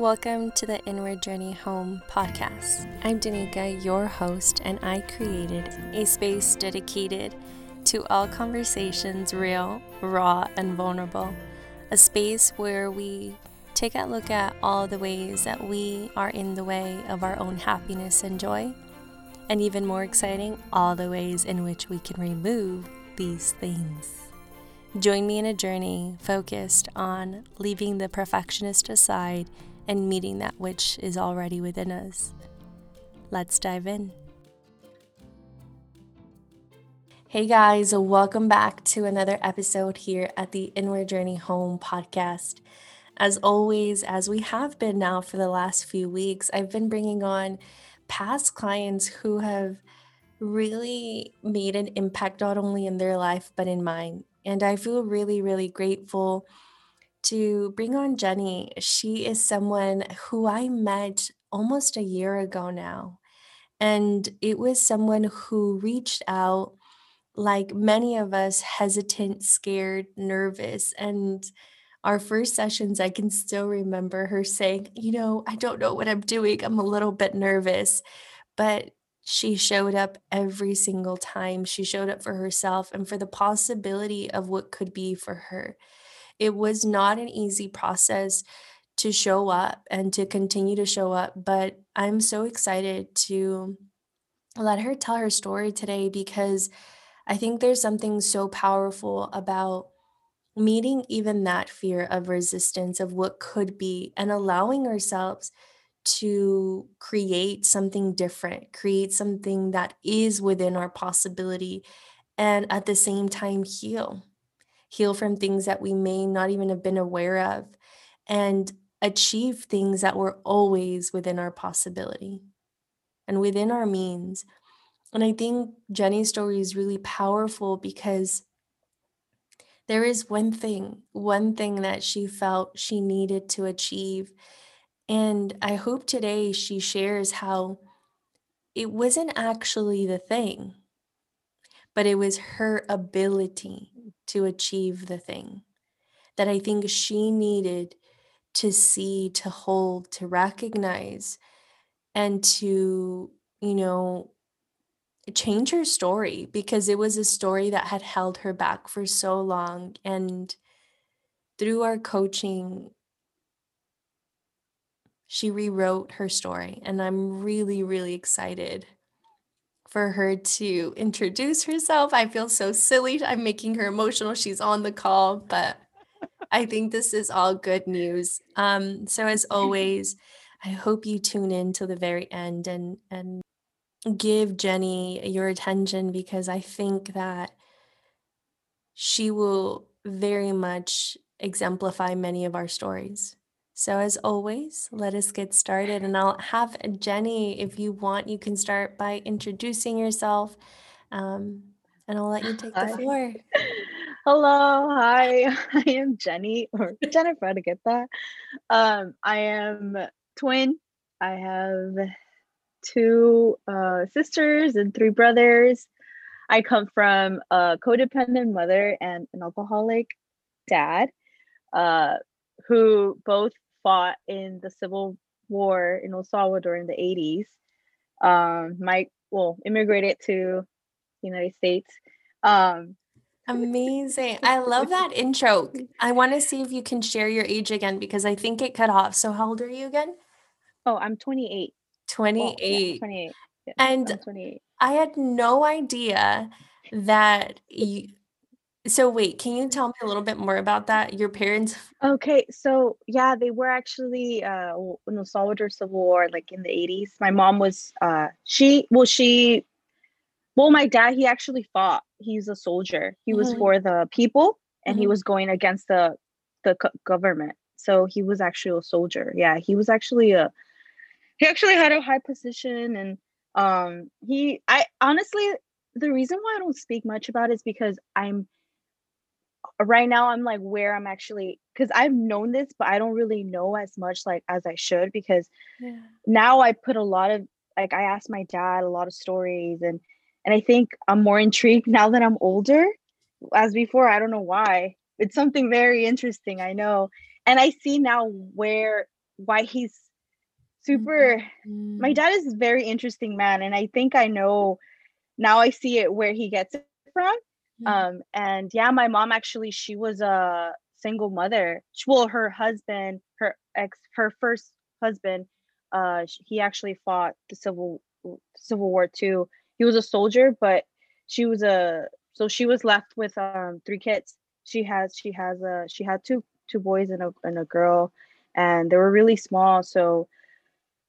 Welcome to the Inward Journey Home podcast. I'm Danica, your host, and I created a space dedicated to all conversations real, raw, and vulnerable. A space where we take a look at all the ways that we are in the way of our own happiness and joy. And even more exciting, all the ways in which we can remove these things. Join me in a journey focused on leaving the perfectionist aside and meeting that which is already within us. Let's dive in. Hey guys, welcome back to another episode here at the Inward Journey Home podcast. As always, as we have been now for the last few weeks, I've been bringing on past clients who have really made an impact not only in their life but in mine. And I feel really, really grateful to bring on Jenny. She is someone who I met almost a year ago now. And it was someone who reached out, like many of us, hesitant, scared, nervous. And our first sessions, I can still remember her saying, You know, I don't know what I'm doing. I'm a little bit nervous. But she showed up every single time. She showed up for herself and for the possibility of what could be for her. It was not an easy process to show up and to continue to show up, but I'm so excited to let her tell her story today because I think there's something so powerful about meeting even that fear of resistance of what could be and allowing ourselves to create something different, create something that is within our possibility, and at the same time heal heal from things that we may not even have been aware of, and achieve things that were always within our possibility and within our means. And I think Jenny's story is really powerful because there is one thing, one thing that she felt she needed to achieve. And I hope today she shares how it wasn't actually the thing, but it was her ability to achieve the thing that I think she needed to see, to hold, to recognize, and to, you know, change her story because it was a story that had held her back for so long. And through our coaching, she rewrote her story. And I'm really, really excited for her to introduce herself. I feel so silly. I'm making her emotional. She's on the call, but I think this is all good news. Um, so as always, I hope you tune in to the very end and and give Jenny your attention because I think that she will very much exemplify many of our stories. So, as always, let us get started. And I'll have Jenny, if you want, you can start by introducing yourself. Um, and I'll let you take the floor. Hello, hi. I am Jenny or Jennifer to get that. Um, I am twin. I have two uh, sisters and three brothers. I come from a codependent mother and an alcoholic dad, uh, who both fought in the Civil War in El Salvador in the 80s. Um, Mike, well, immigrated to the United States. Um, Amazing. I love that intro. I want to see if you can share your age again because I think it cut off. So, how old are you again? Oh, I'm 28. 28. Well, yeah, 28. and 28. I had no idea that you, so wait, can you tell me a little bit more about that? Your parents? Okay, so yeah, they were actually uh in the Salvador Civil War, like in the 80s. My mom was uh she well she well my dad he actually fought. He's a soldier. He was mm-hmm. for the people and mm-hmm. he was going against the the government. So he was actually a soldier. Yeah, he was actually a he actually had a high position and um he I honestly the reason why I don't speak much about it is because I'm right now i'm like where i'm actually because i've known this but i don't really know as much like as i should because yeah. now i put a lot of like i asked my dad a lot of stories and and i think i'm more intrigued now that i'm older. As before i don't know why. It's something very interesting i know. And i see now where why he's super mm-hmm. my dad is a very interesting man and i think i know now i see it where he gets it from mm-hmm. um and yeah my mom actually she was a single mother. Well her husband her ex her first husband uh he actually fought the civil civil war too. He was a soldier but she was a so she was left with um three kids. She has she has a she had two two boys and a and a girl and they were really small so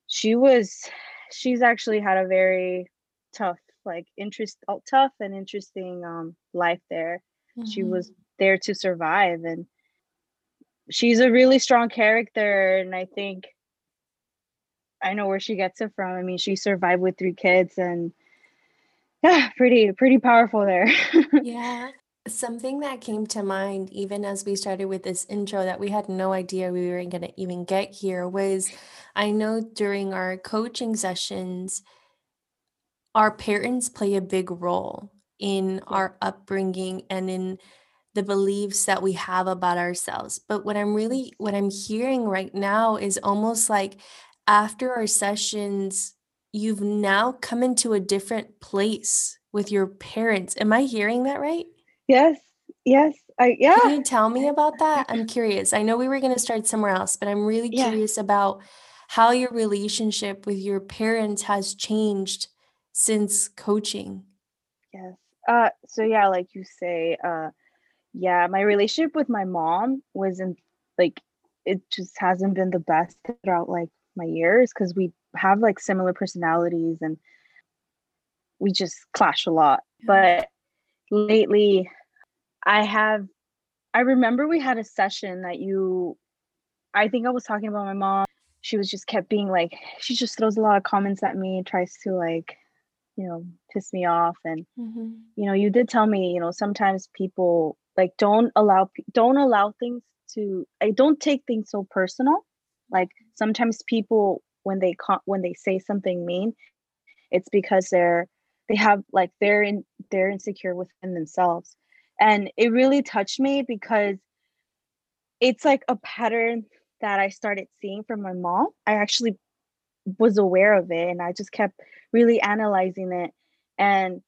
she was she's actually had a very tough like interest tough and interesting um life there. Mm-hmm. she was there to survive and she's a really strong character and i think i know where she gets it from. I mean she survived with three kids and yeah pretty pretty powerful there. Yeah Something that came to mind, even as we started with this intro, that we had no idea we were going to even get here was I know during our coaching sessions, our parents play a big role in yeah. our upbringing and in the beliefs that we have about ourselves. But what I'm really, what I'm hearing right now is almost like after our sessions, you've now come into a different place with your parents. Am I hearing that right? Yes. Yes. I yeah. Can you tell me about that? I'm curious. I know we were going to start somewhere else, but I'm really yeah. curious about how your relationship with your parents has changed since coaching. Yes. Uh so yeah, like you say, uh yeah, my relationship with my mom wasn't like it just hasn't been the best throughout like my years because we have like similar personalities and we just clash a lot. But lately I have I remember we had a session that you I think I was talking about my mom. She was just kept being like she just throws a lot of comments at me, tries to like, you know, piss me off and mm-hmm. you know, you did tell me, you know, sometimes people like don't allow don't allow things to I don't take things so personal. Like sometimes people when they con- when they say something mean, it's because they're they have like they're in they're insecure within themselves and it really touched me because it's like a pattern that I started seeing from my mom. I actually was aware of it and I just kept really analyzing it. And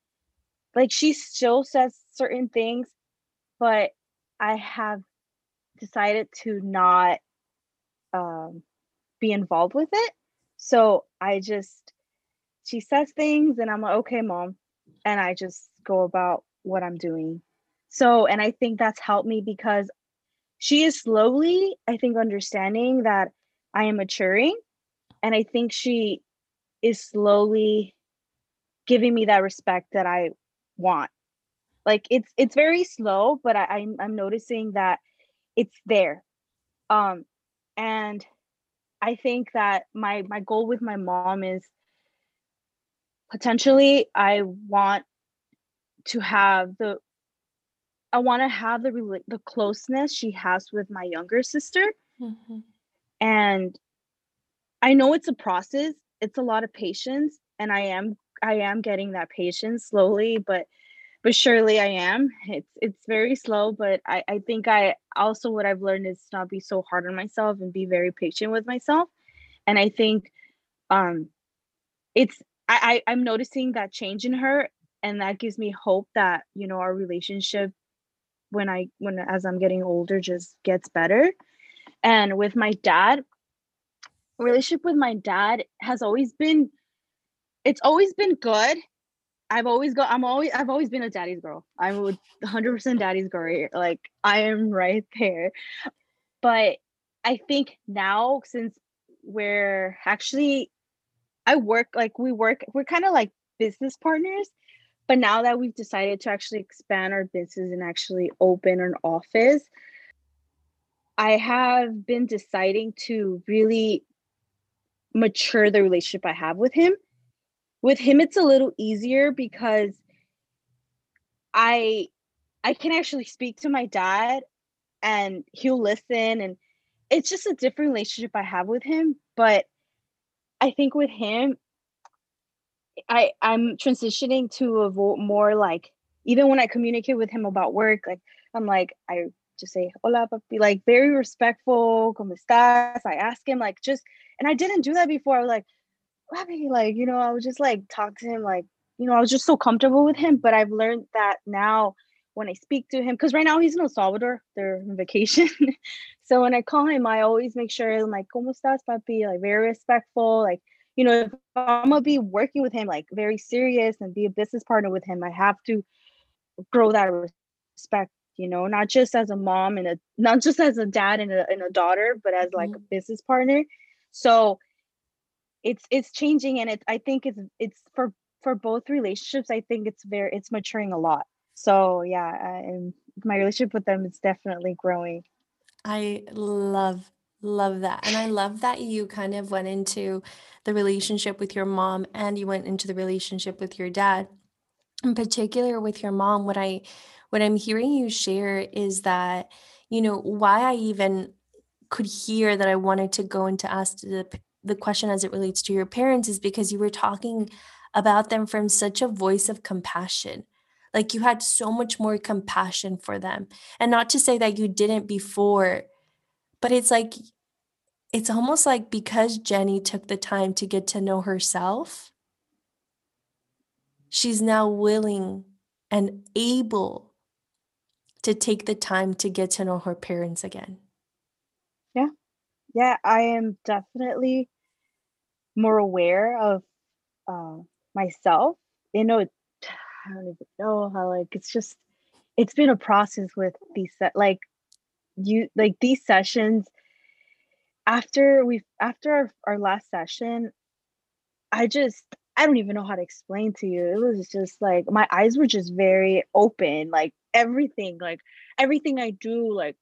like she still says certain things, but I have decided to not um, be involved with it. So I just, she says things and I'm like, okay, mom. And I just go about what I'm doing. So, and I think that's helped me because she is slowly, I think, understanding that I am maturing. And I think she is slowly giving me that respect that I want. Like it's it's very slow, but I, I'm I'm noticing that it's there. Um and I think that my my goal with my mom is potentially I want to have the I want to have the the closeness she has with my younger sister. Mm-hmm. And I know it's a process. It's a lot of patience and I am I am getting that patience slowly, but but surely I am. It's it's very slow, but I I think I also what I've learned is not be so hard on myself and be very patient with myself. And I think um it's I, I I'm noticing that change in her and that gives me hope that you know our relationship when I when as I'm getting older just gets better. And with my dad, relationship with my dad has always been it's always been good. I've always got I'm always I've always been a daddy's girl. I'm a 100% daddy's girl. Eh, like I am right there. But I think now since we're actually I work like we work we're kind of like business partners but now that we've decided to actually expand our business and actually open an office, I have been deciding to really mature the relationship I have with him. With him, it's a little easier because I I can actually speak to my dad and he'll listen and it's just a different relationship I have with him. But I think with him, I I'm transitioning to a more like even when I communicate with him about work, like I'm like I just say hola papi, like very respectful, como estás? I ask him like just and I didn't do that before. I was like, papi, like, you know, I would just like talk to him like, you know, I was just so comfortable with him. But I've learned that now when I speak to him, because right now he's in El Salvador, they're on vacation. so when I call him, I always make sure I'm like, ¿Cómo estás, papi? Like very respectful. Like, you know, if I'm gonna be working with him, like very serious and be a business partner with him, I have to grow that respect, you know, not just as a mom and a not just as a dad and a, and a daughter, but as like mm-hmm. a business partner. So it's it's changing and it's I think it's it's for for both relationships, I think it's very it's maturing a lot so yeah and my relationship with them is definitely growing i love love that and i love that you kind of went into the relationship with your mom and you went into the relationship with your dad in particular with your mom what i what i'm hearing you share is that you know why i even could hear that i wanted to go into ask the the question as it relates to your parents is because you were talking about them from such a voice of compassion like you had so much more compassion for them. And not to say that you didn't before, but it's like, it's almost like because Jenny took the time to get to know herself, she's now willing and able to take the time to get to know her parents again. Yeah. Yeah, I am definitely more aware of uh, myself. You know, I don't even know how like it's just it's been a process with these like you like these sessions after we after our, our last session I just I don't even know how to explain to you. It was just like my eyes were just very open, like everything, like everything I do, like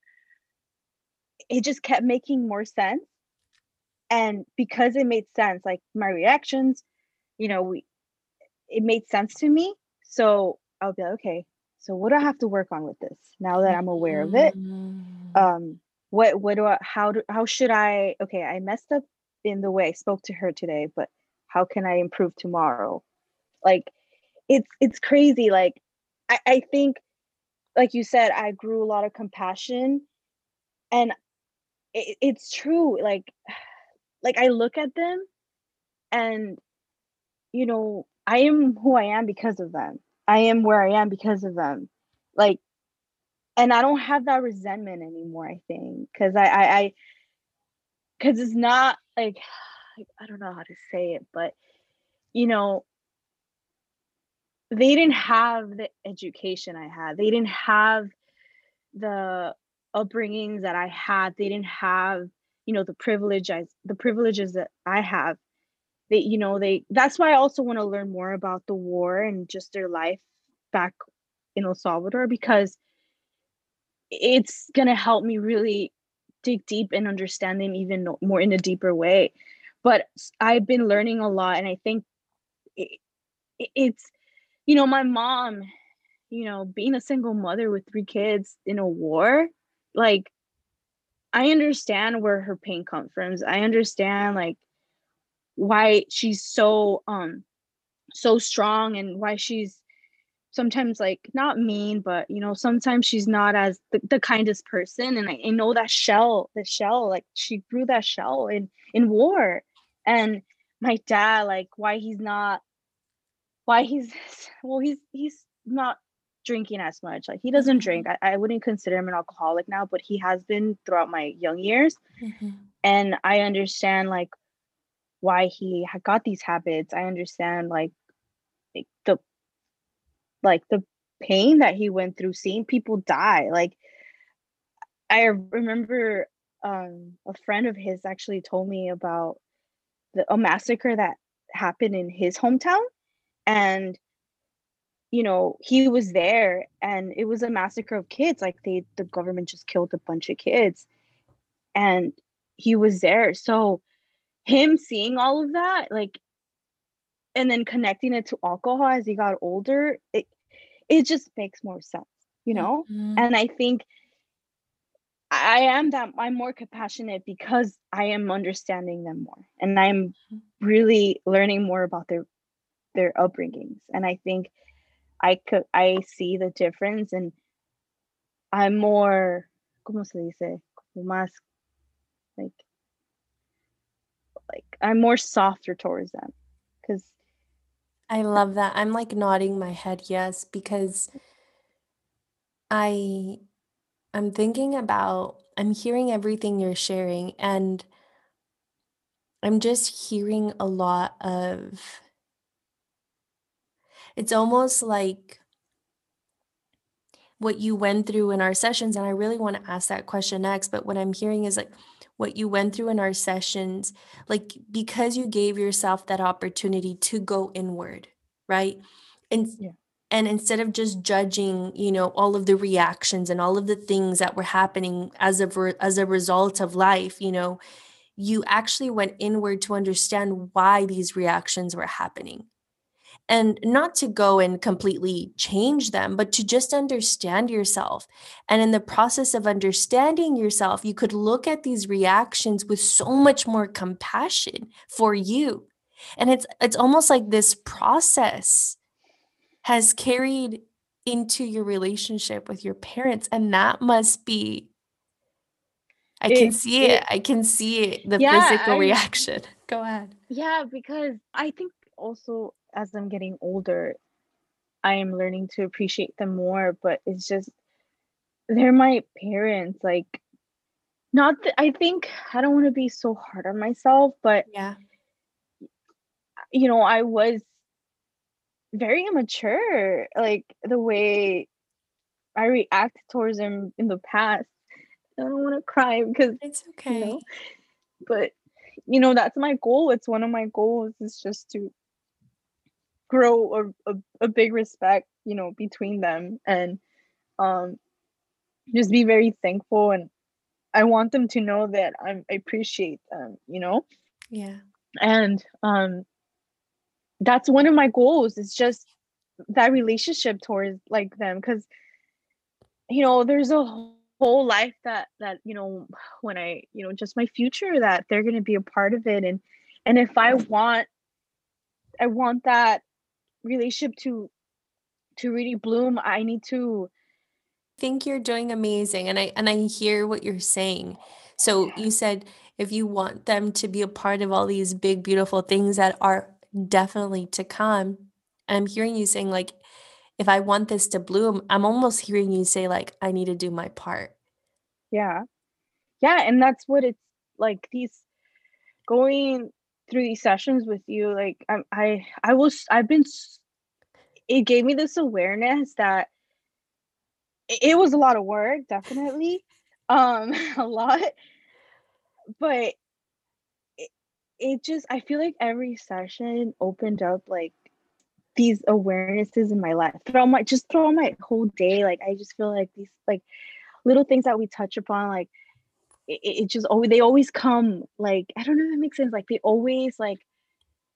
it just kept making more sense. And because it made sense, like my reactions, you know, we it made sense to me. So I'll be like, okay, so what do I have to work on with this now that I'm aware of it? Mm. Um, what what do I how do how should I okay, I messed up in the way I spoke to her today, but how can I improve tomorrow? Like it's it's crazy. Like I, I think like you said, I grew a lot of compassion and it, it's true. Like like I look at them and you know I am who I am because of them. I am where I am because of them. Like, and I don't have that resentment anymore, I think. Cause I I, I cause it's not like I don't know how to say it, but you know, they didn't have the education I had. They didn't have the upbringings that I had. They didn't have, you know, the privilege I, the privileges that I have they you know they that's why i also want to learn more about the war and just their life back in el salvador because it's to help me really dig deep and understand them even more in a deeper way but i've been learning a lot and i think it, it's you know my mom you know being a single mother with three kids in a war like i understand where her pain comes from. I understand like why she's so um so strong and why she's sometimes like not mean but you know sometimes she's not as the, the kindest person. And I, I know that shell the shell like she grew that shell in in war. And my dad like why he's not why he's well he's he's not drinking as much like he doesn't drink mm-hmm. I, I wouldn't consider him an alcoholic now but he has been throughout my young years mm-hmm. and i understand like why he got these habits. I understand like, like the like the pain that he went through seeing people die. Like I remember um, a friend of his actually told me about the, a massacre that happened in his hometown and you know he was there and it was a massacre of kids like they the government just killed a bunch of kids and he was there so him seeing all of that like and then connecting it to alcohol as he got older it it just makes more sense you know mm-hmm. and i think i am that i'm more compassionate because i am understanding them more and i'm mm-hmm. really learning more about their their upbringings. And i think i could i see the difference and i'm more como se dice, más like like I'm more softer towards them. Because I love that. I'm like nodding my head yes because I I'm thinking about I'm hearing everything you're sharing and I'm just hearing a lot of it's almost like what you went through in our sessions and I really want to ask that question next but what I'm hearing is like what you went through in our sessions like because you gave yourself that opportunity to go inward right and Yeah. and instead of just judging you know all of the reactions and all of the things that were happening as a as a result of life you know you actually went inward to understand why these reactions were happening and not to go and completely change them, but to just understand yourself. And in the process of understanding yourself, you could look at these reactions with so much more compassion for you. And it's it's almost like this process has carried into your relationship with your parents and that must be I can it see it it. I can see it, the yeah, physical I reaction. Go ahead. yeah, because I think also as I'm getting older, I am learning to appreciate them more, but it's just they're my parents. Like, not that I think I don't want to be so hard on myself, but Yeah. you know, I was very immature, like the way I react towards them in the past. I don't want to cry because, It's you okay. know, but you know, that's my goal. It's one of my goals is just to grow a, a, a big respect, you know, between them and um just be very thankful and I want them to know that I'm, I appreciate them, you know? Yeah. And um that's one of my goals is just that relationship towards like them because you know there's a whole life that that you know when I you know just my future that they're going to be a part of it and and if I want I want that relationship to to really bloom I need to think you're doing amazing and I and I hear what you're saying. So yeah you said if you want them to be a part of all these big beautiful things that are definitely to come, and I'm hearing you saying like if I want this to bloom, I'm almost hearing you say like I need to do my part. yeah yeah and that's what it's like these going through these sessions with you like I I I was I've been it gave me this awareness that it was a lot of work definitely um a lot but it, it just i feel like every session opened up like these awarenesses in my life throughout my just throughout my whole day like i just feel like these like little things that we touch upon like it, it just always they always come like i don't know if that makes sense like they always like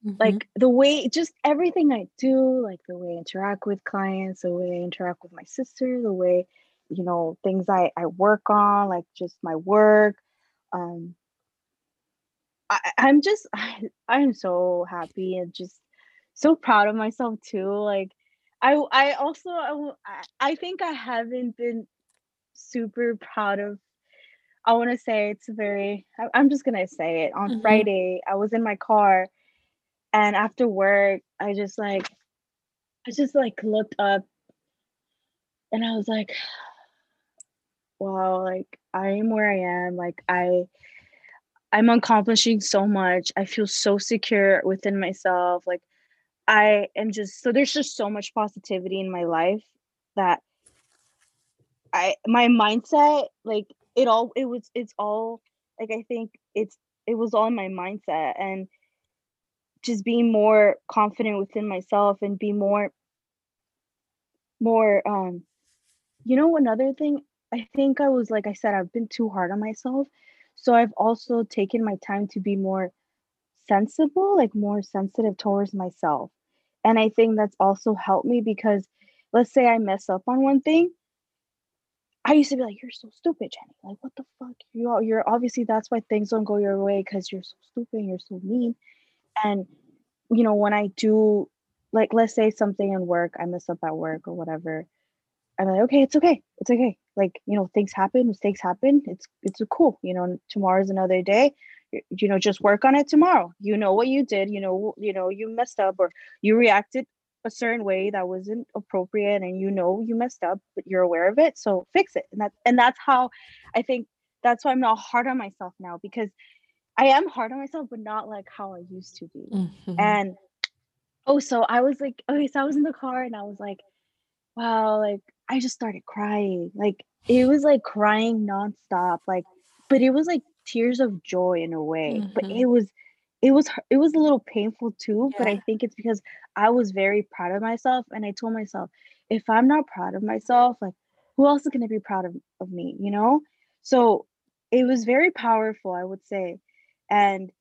Mhm. like the way just everything I do, like the way I interact with clients, the way I interact with my sister, the way, you know, things I, I work on, like just my work. Um, I, I- I'm just I, I'm so happy and just so proud of myself too. Like I I also I, I think I haven't been super proud of I want to say it's very I'm just gonna say it. On Mhm. Friday, I was in my car and after work, I just like I just like looked up and I was like, wow, like I am where I am. Like I I'm accomplishing so much. I feel so secure within myself. Like I am just so there's just so much positivity in my life that I my mindset, like it all it was it's all like I think it's it was all in my mindset and just being more confident within myself and be more more um You know, another thing, I think I was like I said, I've been too hard on myself. So I've also taken my time to be more sensible, like more sensitive towards myself. And I think that's also helped me because let's say I mess up on one thing, I used to be like, "You're so stupid, Jenny. Like, what the fuck? You are, you're obviously that's why things don't go your way because you're so stupid and you're so mean." And you know, when I do, like, let's say something in work, I mess up at work or whatever, I'm like, okay, it's okay, it's okay. Like you know, things happen, mistakes happen. It's it's cool. You know, tomorrow's another day. You know, just work on it tomorrow. You know what you did. You know, you know you messed up or you reacted a certain way that wasn't appropriate, and you know you messed up, but you're aware of it. So fix it. And that and that's how I think that's why I'm not hard on myself now because I am hard on myself, but not like how I used to be. Mm-hmm. And oh, so I was like, okay, so I was in the car and I was like, wow, like I just started crying. Like it was like crying nonstop. Like, but it was like tears of joy in a way. Mm-hmm. But it was it was it was a little painful too, yeah. but I think it's because I was very proud of myself and I told myself, if I'm not proud of myself, like who else is gonna be proud of, of me, you know? So it was very powerful, I would say and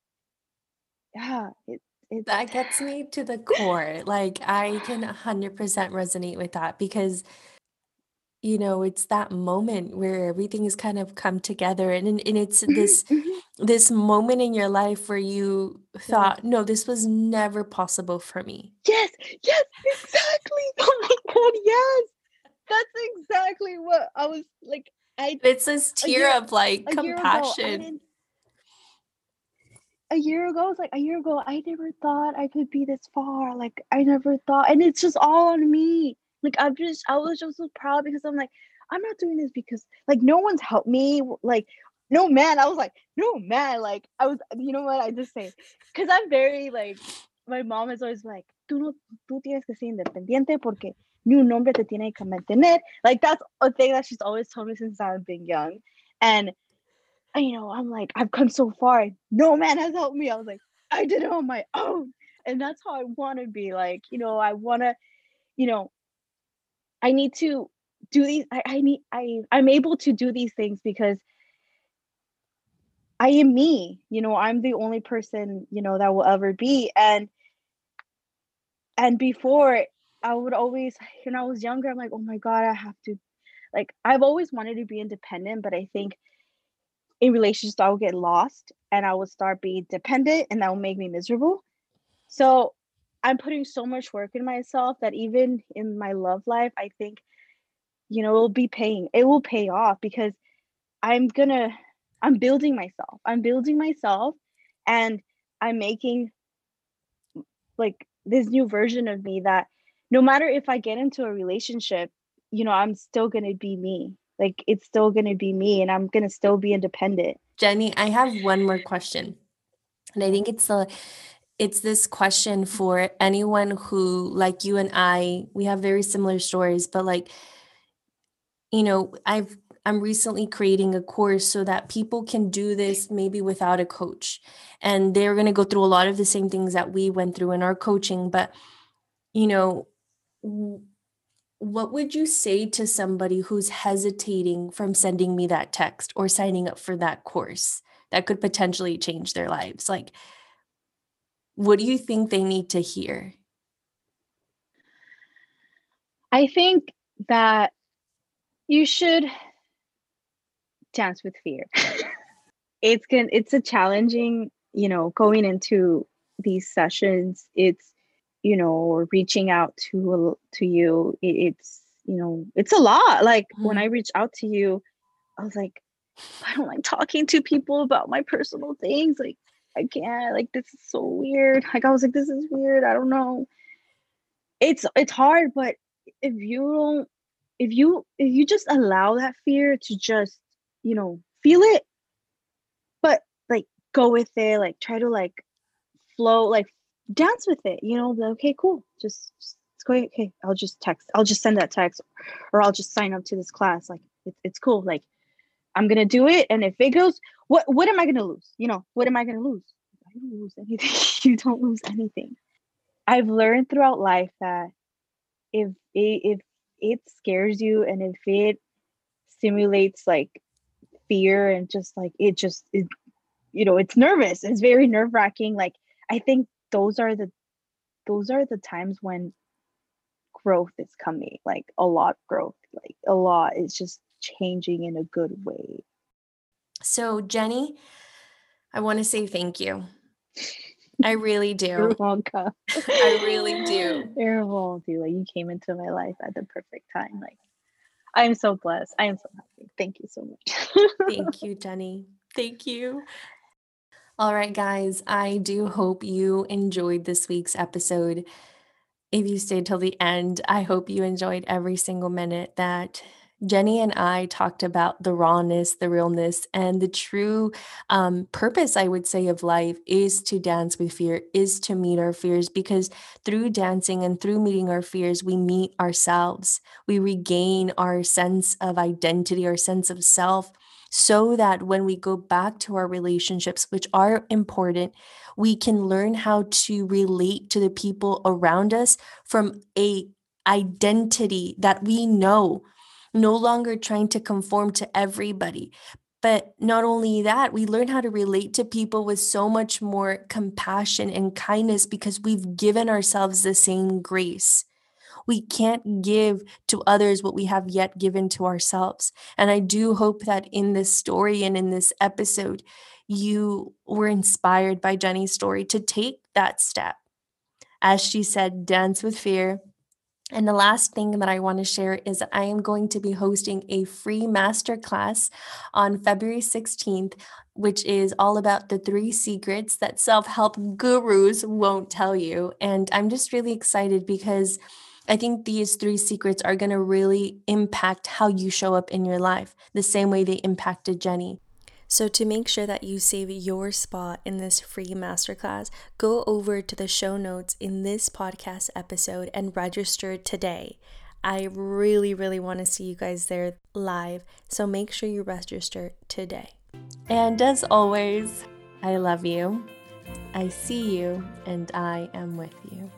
yeah it, it that gets me to the core like i can 100% resonate with that because you know it's that moment where everything has kind of come together and and it's mm-hmm, this mm-hmm. This moment in your life where you thought no this was never possible for me yes yes exactly oh my god yes that's exactly what i was like i it's this tear year, of like compassion a year ago, it's like a year ago, I never thought I could be this far. Like I never thought, and it's just all on me. Like I'm just, I was just so proud because I'm like, I'm not doing this because like no one's helped me. Like no man, I was like, no man. Like I was, you know what? I just say, because I'm very like, my mom is always like, tú no, tú tienes que ser independiente porque ni un hombre te tiene que mantener. Like that's a thing that she's always told me since I've been young, and you know, I'm like, I've come so far. No man has helped me. I was like, I did it on my own. And that's how I want to be. Like, you know, I want to, you know, I need to do these. I, I need, I, I'm able to do these things because I am me. You know, I'm the only person, you know, that will ever be. And, and before I would always, when I was younger, I'm like, oh my God, I have to, like, I've always wanted to be independent, but I think in relationships I will get lost and I will start being dependent and that will make me miserable. So I'm putting so much work in myself that even in my love life, I think, you know, it'll be paying, it will pay off because I'm gonna, I'm building myself. I'm building myself and I'm making like this new version of me that no matter if I get into a relationship, you know, I'm still gonna be me like it's still going to be me and i'm going to still be independent jenny i have one more question and i think it's a it's this question for anyone who like you and i we have very similar stories but like you know i've i'm recently creating a course so that people can do this maybe without a coach and they're going to go through a lot of the same things that we went through in our coaching but you know what would you say to somebody who's hesitating from sending me that text or signing up for that course that could potentially change their lives? Like, what do you think they need to hear? I think that you should dance with fear. it's going it's a challenging, you know, going into these sessions. It's you know reaching out to to you. It, it's you know it's a lot. Like mm-hmm. when i reach out to you i was like i don't like talking to people about my personal things. Like i can't. Like this is so weird. Like i was like this is weird. I don't know. It's it's hard but if you don't if you if you just allow that fear to just you know feel it but like go with it like try to like flow like dance with it you know okay cool just, just it's going okay i'll just text i'll just send that text or i'll just sign up to this class like it, it's cool like i'm gonna do it and if it goes what what am i gonna lose you know what am i gonna lose? I don't lose anything you don't lose anything. I've learned throughout life that if it, if it scares you and if it simulates like fear and just like it just it, you know it's nervous. It's very nerve wracking like i think those are the those are the times when growth is coming like a lot growth like a lot is just changing in a good way. So jenny i want to say thank you. I really do. I really do. You're welcome like you came into my life at the perfect time like I'm so blessed. I am so happy. Thank you so much. Thank you, Jenny. Thank you. All right, guys, I do hope you enjoyed this week's episode. If you stayed till the end, I hope you enjoyed every single minute that Jenny and I talked about the rawness, the realness, and the true um, purpose, I would say, of life is to dance with fear, is to meet our fears, because through dancing and through meeting our fears, we meet ourselves. We regain our sense of identity, our sense of self, so that when we go back to our relationships, which are important, we can learn how to relate to the people around us from a identity that we know no longer trying to conform to everybody. But not only that, we learn how to relate to people with so much more compassion and kindness because we've given ourselves the same grace. We can't give to others what we have yet given to ourselves. And I do hope that in this story and in this episode, you were inspired by Jenny's story to take that step. As she said, dance with fear, and the last thing that I want to share is that I am going to be hosting a free masterclass on February 16th, which is all about the three secrets that self help gurus won't tell you. And I'm just really excited because I think these three secrets are going to really impact how you show up in your life, the same way they impacted Jenny. So, to make sure that you save your spot in this free masterclass, go over to the show notes in this podcast episode and register today. I really, really want to see you guys there live. So, make sure you register today. And as always, I love you. I see you, and I am with you.